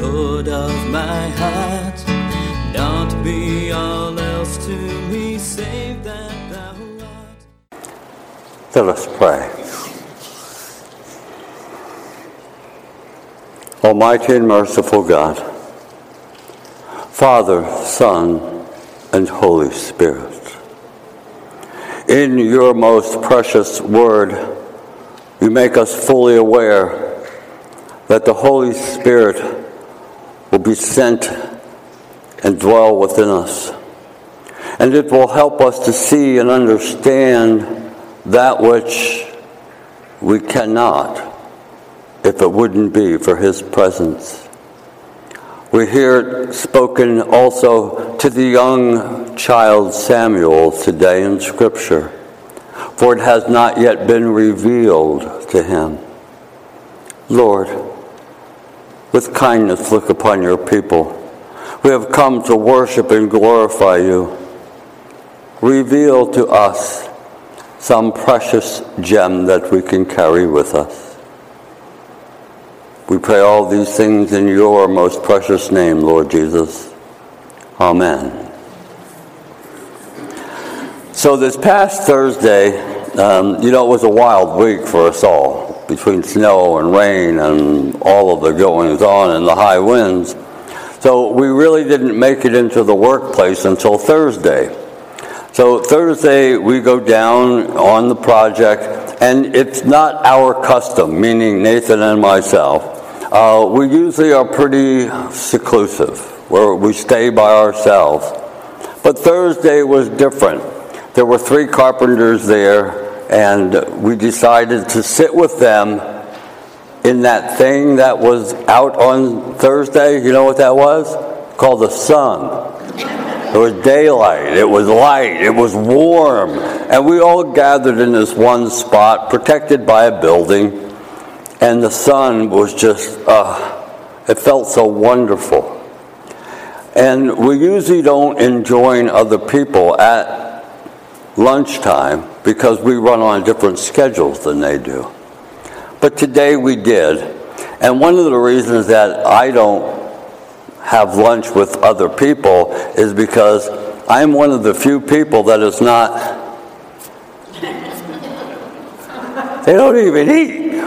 Lord of my heart. Not be all else to me, save that thou art. Let us pray. Almighty and merciful God, Father, Son, and Holy Spirit, in your most precious word, you make us fully aware that the Holy Spirit will be sent and dwell within us. And it will help us to see and understand that which we cannot if it wouldn't be for His presence. We hear it spoken also to the young child Samuel today in Scripture, for it has not yet been revealed to him. Lord, with kindness look upon your people. We have come to worship and glorify you. Reveal to us some precious gem that we can carry with us. We pray all these things in your most precious name, Lord Jesus. Amen. So, this past Thursday, um, you know, it was a wild week for us all between snow and rain and all of the goings on and the high winds. So, we really didn't make it into the workplace until Thursday. So, Thursday, we go down on the project, and it's not our custom, meaning Nathan and myself. Uh, we usually are pretty seclusive, where we stay by ourselves. But Thursday was different. There were three carpenters there, and we decided to sit with them in that thing that was out on Thursday. You know what that was? Called the sun. It was daylight, it was light, it was warm, and we all gathered in this one spot, protected by a building, and the sun was just, uh, it felt so wonderful. And we usually don't enjoin other people at lunchtime because we run on different schedules than they do. But today we did. And one of the reasons that I don't have lunch with other people is because I'm one of the few people that is not. They don't even eat.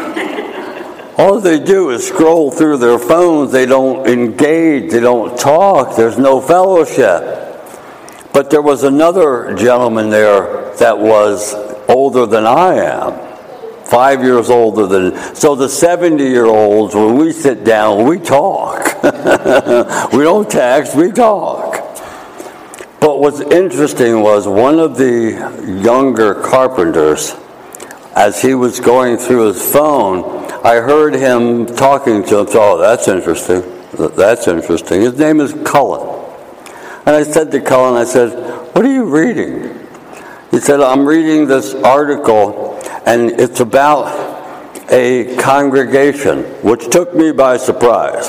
All they do is scroll through their phones. They don't engage. They don't talk. There's no fellowship. But there was another gentleman there that was older than I am five years older than so the 70 year olds when we sit down we talk. We don't text we talk. But what's interesting was one of the younger carpenters as he was going through his phone i heard him talking to him oh that's interesting. That's interesting. His name is cullen and i said to cullen i said what are you reading he said i'm reading this article and it's about a congregation, which took me by surprise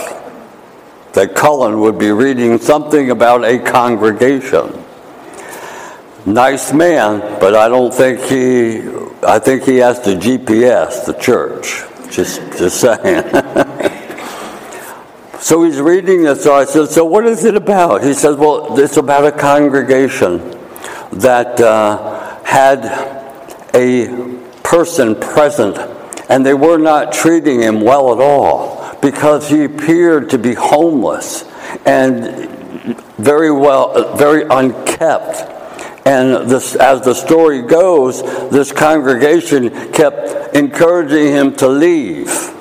that Cullen would be reading something about a congregation. Nice man, but I don't think he, I think he has to GPS the church. Just, just saying. so he's reading this. So I said, So what is it about? He says, Well, it's about a congregation that uh, had a person present, and they were not treating him well at all because he appeared to be homeless and very well, very unkept. And this, as the story goes, this congregation kept encouraging him to leave,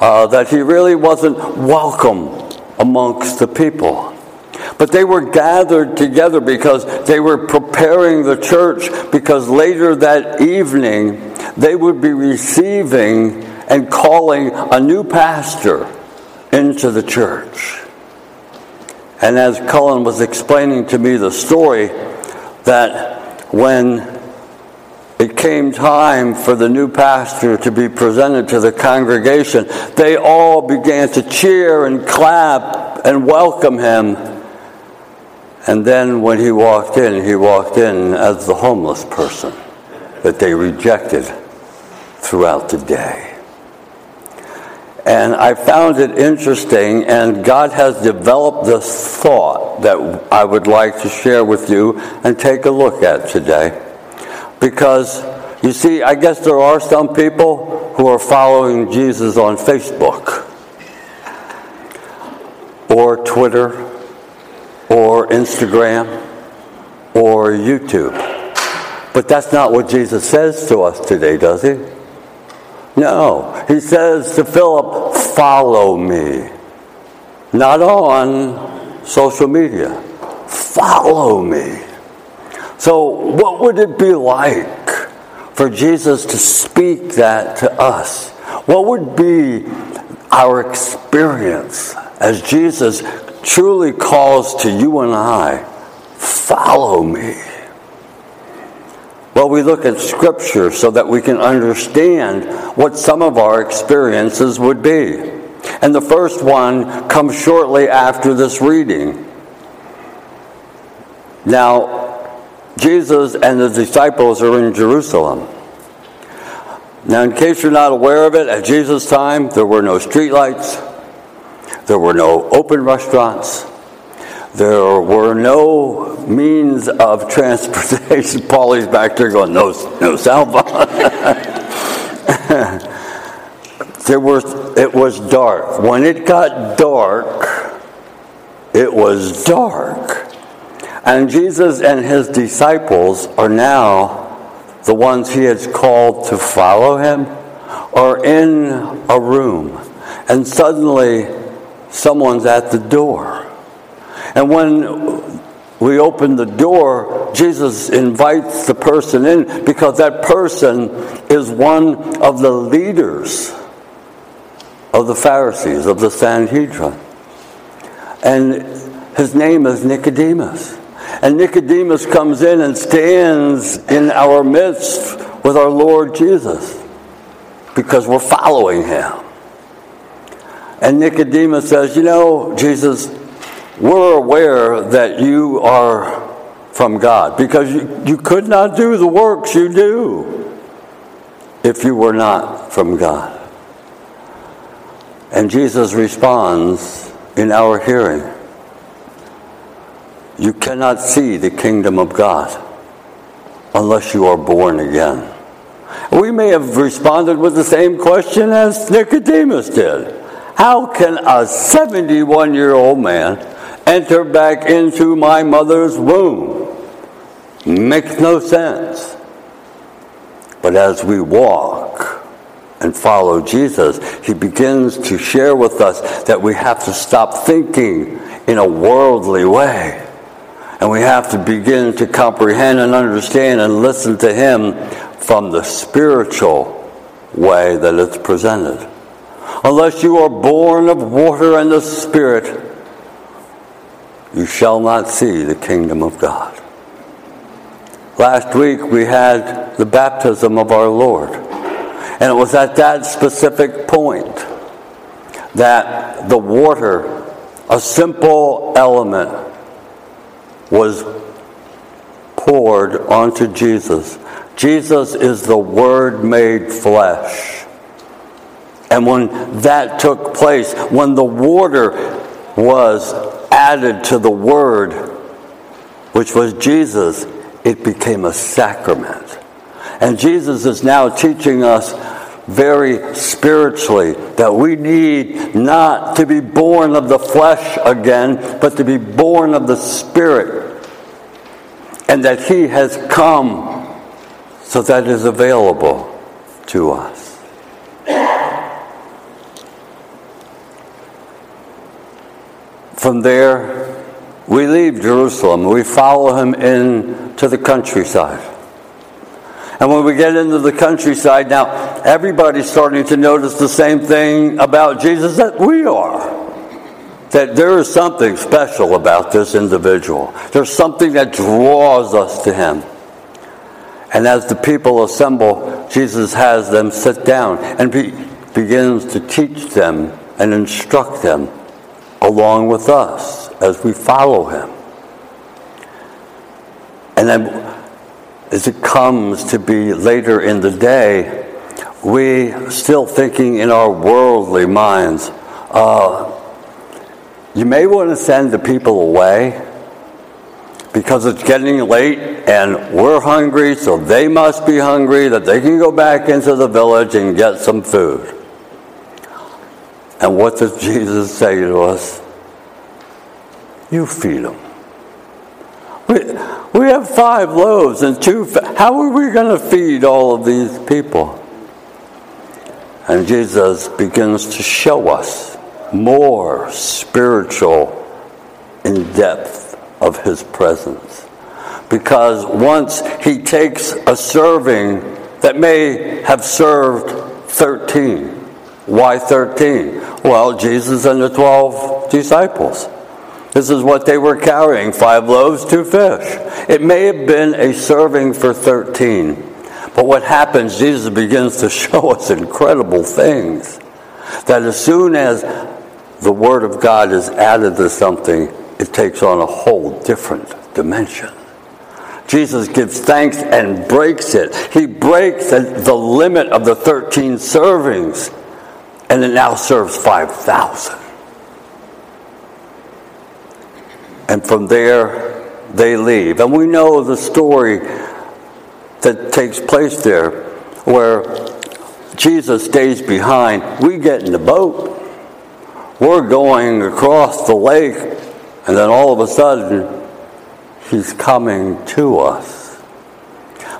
uh, that he really wasn't welcome amongst the people. But they were gathered together because they were preparing the church, because later that evening they would be receiving and calling a new pastor into the church. And as Cullen was explaining to me the story, that when it came time for the new pastor to be presented to the congregation, they all began to cheer and clap and welcome him. And then when he walked in, he walked in as the homeless person that they rejected throughout the day. And I found it interesting, and God has developed this thought that I would like to share with you and take a look at today. Because, you see, I guess there are some people who are following Jesus on Facebook or Twitter or Instagram or YouTube. But that's not what Jesus says to us today, does he? No. He says to Philip, Follow me. Not on social media. Follow me. So, what would it be like for Jesus to speak that to us? What would be our experience as Jesus truly calls to you and I, follow me? Well, we look at Scripture so that we can understand what some of our experiences would be. And the first one comes shortly after this reading. Now, Jesus and the disciples are in Jerusalem. Now, in case you're not aware of it, at Jesus' time, there were no streetlights, there were no open restaurants, there were no means of transportation. Paulie's back there going, no, no cell phone. there was, it was dark. When it got dark, it was dark. And Jesus and his disciples are now the ones he has called to follow him, are in a room. And suddenly, someone's at the door. And when we open the door, Jesus invites the person in because that person is one of the leaders of the Pharisees, of the Sanhedrin. And his name is Nicodemus. And Nicodemus comes in and stands in our midst with our Lord Jesus because we're following him. And Nicodemus says, You know, Jesus, we're aware that you are from God because you, you could not do the works you do if you were not from God. And Jesus responds in our hearing. You cannot see the kingdom of God unless you are born again. We may have responded with the same question as Nicodemus did. How can a 71 year old man enter back into my mother's womb? Makes no sense. But as we walk and follow Jesus, he begins to share with us that we have to stop thinking in a worldly way and we have to begin to comprehend and understand and listen to Him from the spiritual way that it's presented. Unless you are born of water and the Spirit, you shall not see the kingdom of God. Last week we had the baptism of our Lord. And it was at that specific point that the water, a simple element, was poured onto Jesus. Jesus is the Word made flesh. And when that took place, when the water was added to the Word, which was Jesus, it became a sacrament. And Jesus is now teaching us very spiritually that we need not to be born of the flesh again, but to be born of the Spirit. And that He has come so that is available to us. From there, we leave Jerusalem. We follow him into the countryside. And when we get into the countryside now, everybody's starting to notice the same thing about Jesus that we are. that there is something special about this individual. There's something that draws us to him. And as the people assemble, Jesus has them sit down and be, begins to teach them and instruct them along with us as we follow him. And then as it comes to be later in the day, we still thinking in our worldly minds, uh, you may want to send the people away because it's getting late and we're hungry, so they must be hungry, that they can go back into the village and get some food. And what does Jesus say to us? You feed them. We, we have five loaves and two. How are we going to feed all of these people? And Jesus begins to show us more spiritual in depth of his presence. Because once he takes a serving that may have served 13. Why 13? Well, Jesus and the 12 disciples. This is what they were carrying five loaves, two fish. It may have been a serving for 13. But what happens, Jesus begins to show us incredible things. That as soon as the Word of God is added to something, it takes on a whole different dimension. Jesus gives thanks and breaks it. He breaks the limit of the 13 servings, and it now serves 5,000. And from there, they leave. And we know the story that takes place there where Jesus stays behind. We get in the boat we're going across the lake, and then all of a sudden, he's coming to us.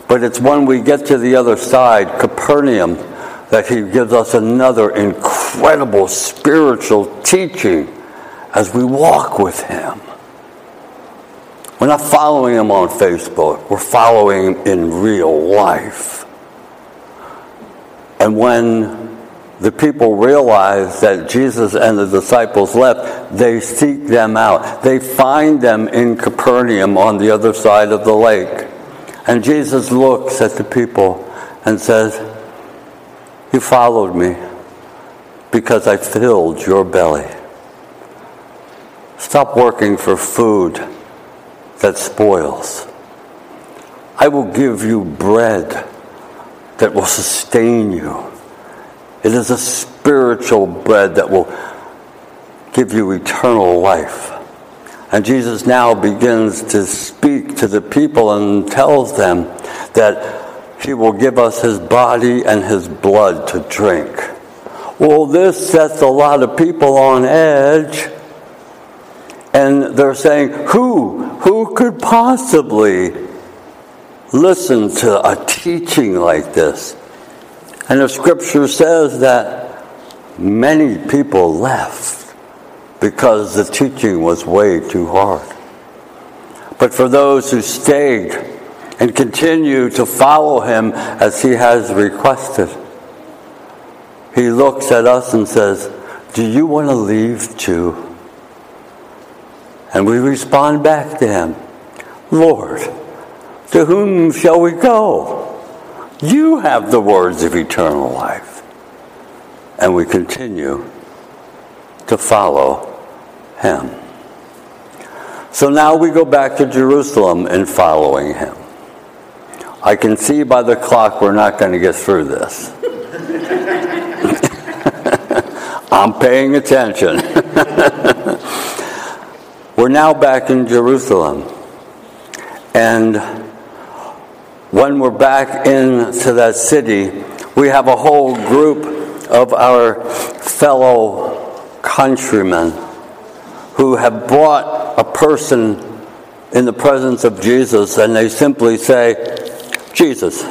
But it's when we get to the other side, Capernaum, that he gives us another incredible spiritual teaching as we walk with him. We're not following him on Facebook, we're following him in real life. And when the people realize that Jesus and the disciples left, they seek them out. They find them in Capernaum on the other side of the lake. And Jesus looks at the people and says, You followed me because I filled your belly. Stop working for food that spoils. I will give you bread that will sustain you it is a spiritual bread that will give you eternal life. And Jesus now begins to speak to the people and tells them that he will give us his body and his blood to drink. Well, this sets a lot of people on edge. And they're saying, who? Who could possibly listen to a teaching like this? And the scripture says that many people left because the teaching was way too hard. But for those who stayed and continue to follow him as he has requested, he looks at us and says, Do you want to leave too? And we respond back to him, Lord, to whom shall we go? You have the words of eternal life. And we continue to follow him. So now we go back to Jerusalem in following him. I can see by the clock we're not going to get through this. I'm paying attention. we're now back in Jerusalem. And when we're back into that city, we have a whole group of our fellow countrymen who have brought a person in the presence of Jesus and they simply say, Jesus,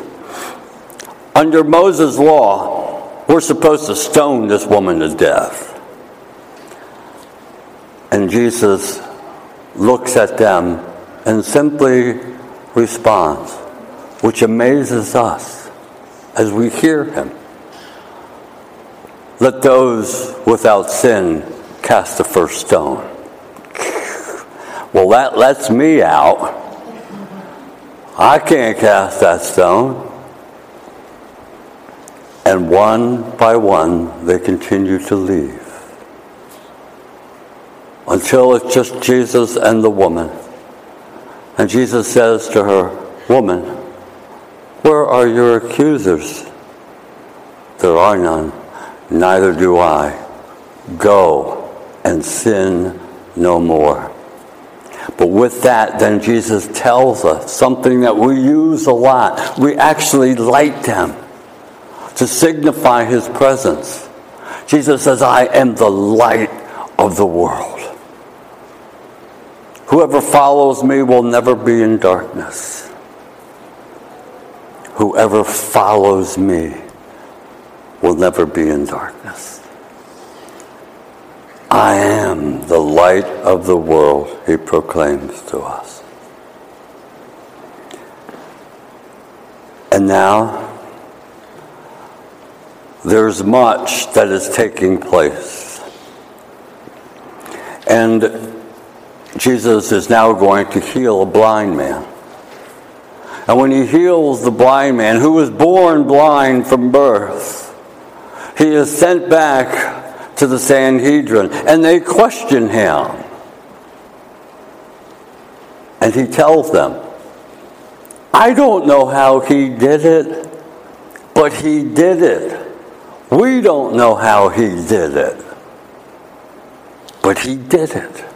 under Moses' law, we're supposed to stone this woman to death. And Jesus looks at them and simply responds, which amazes us as we hear him. Let those without sin cast the first stone. Well, that lets me out. I can't cast that stone. And one by one, they continue to leave until it's just Jesus and the woman. And Jesus says to her, Woman, where are your accusers? There are none, neither do I. Go and sin no more. But with that, then Jesus tells us something that we use a lot. We actually light them to signify his presence. Jesus says, I am the light of the world. Whoever follows me will never be in darkness. Whoever follows me will never be in darkness. I am the light of the world, he proclaims to us. And now, there's much that is taking place. And Jesus is now going to heal a blind man. And when he heals the blind man, who was born blind from birth, he is sent back to the Sanhedrin and they question him. And he tells them, I don't know how he did it, but he did it. We don't know how he did it, but he did it.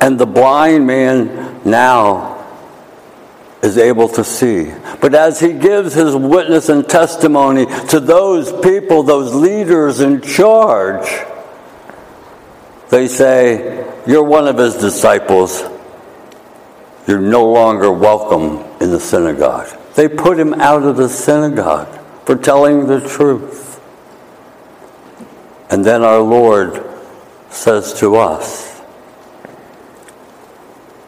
And the blind man now is able to see. But as he gives his witness and testimony to those people, those leaders in charge, they say, You're one of his disciples. You're no longer welcome in the synagogue. They put him out of the synagogue for telling the truth. And then our Lord says to us,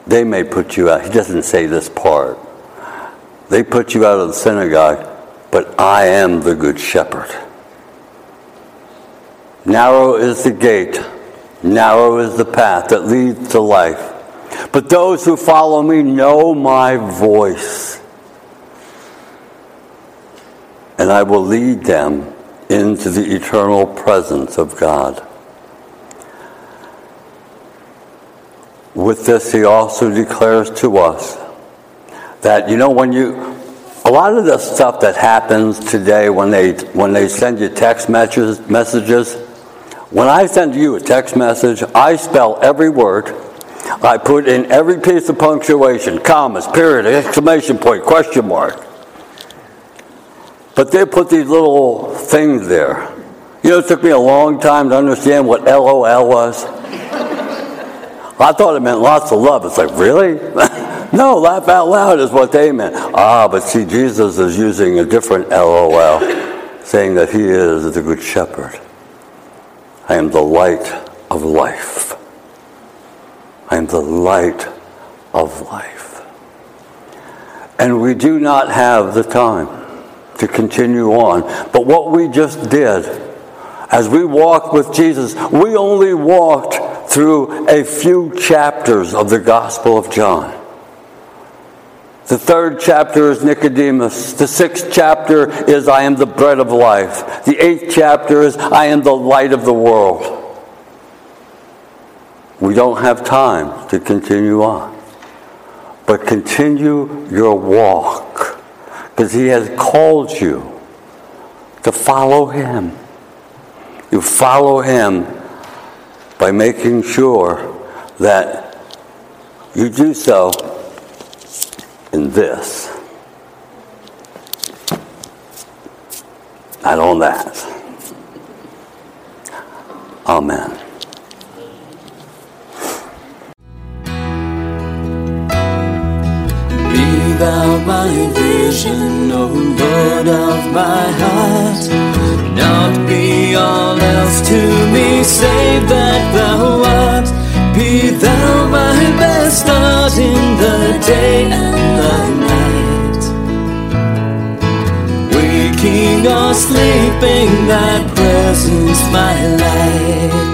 they may put you out. He doesn't say this part. They put you out of the synagogue, but I am the good shepherd. Narrow is the gate, narrow is the path that leads to life. But those who follow me know my voice. And I will lead them into the eternal presence of God. With this, he also declares to us that, you know, when you, a lot of the stuff that happens today when they, when they send you text messages, messages, when I send you a text message, I spell every word. I put in every piece of punctuation, commas, period, exclamation point, question mark. But they put these little things there. You know, it took me a long time to understand what LOL was. I thought it meant lots of love. It's like, really? no, laugh out loud is what they meant. Ah, but see, Jesus is using a different LOL, saying that he is the good shepherd. I am the light of life. I am the light of life. And we do not have the time to continue on. But what we just did, as we walked with Jesus, we only walked through a few chapters of the Gospel of John. The third chapter is Nicodemus. The sixth chapter is I am the bread of life. The eighth chapter is I am the light of the world. We don't have time to continue on. But continue your walk because He has called you to follow Him. You follow Him by making sure that you do so in this, not on that. Amen. Be thou my vision, O Lord of my heart. Not to me save that thou art. Be thou my best start in the day and the night. Waking or sleeping, thy presence my life.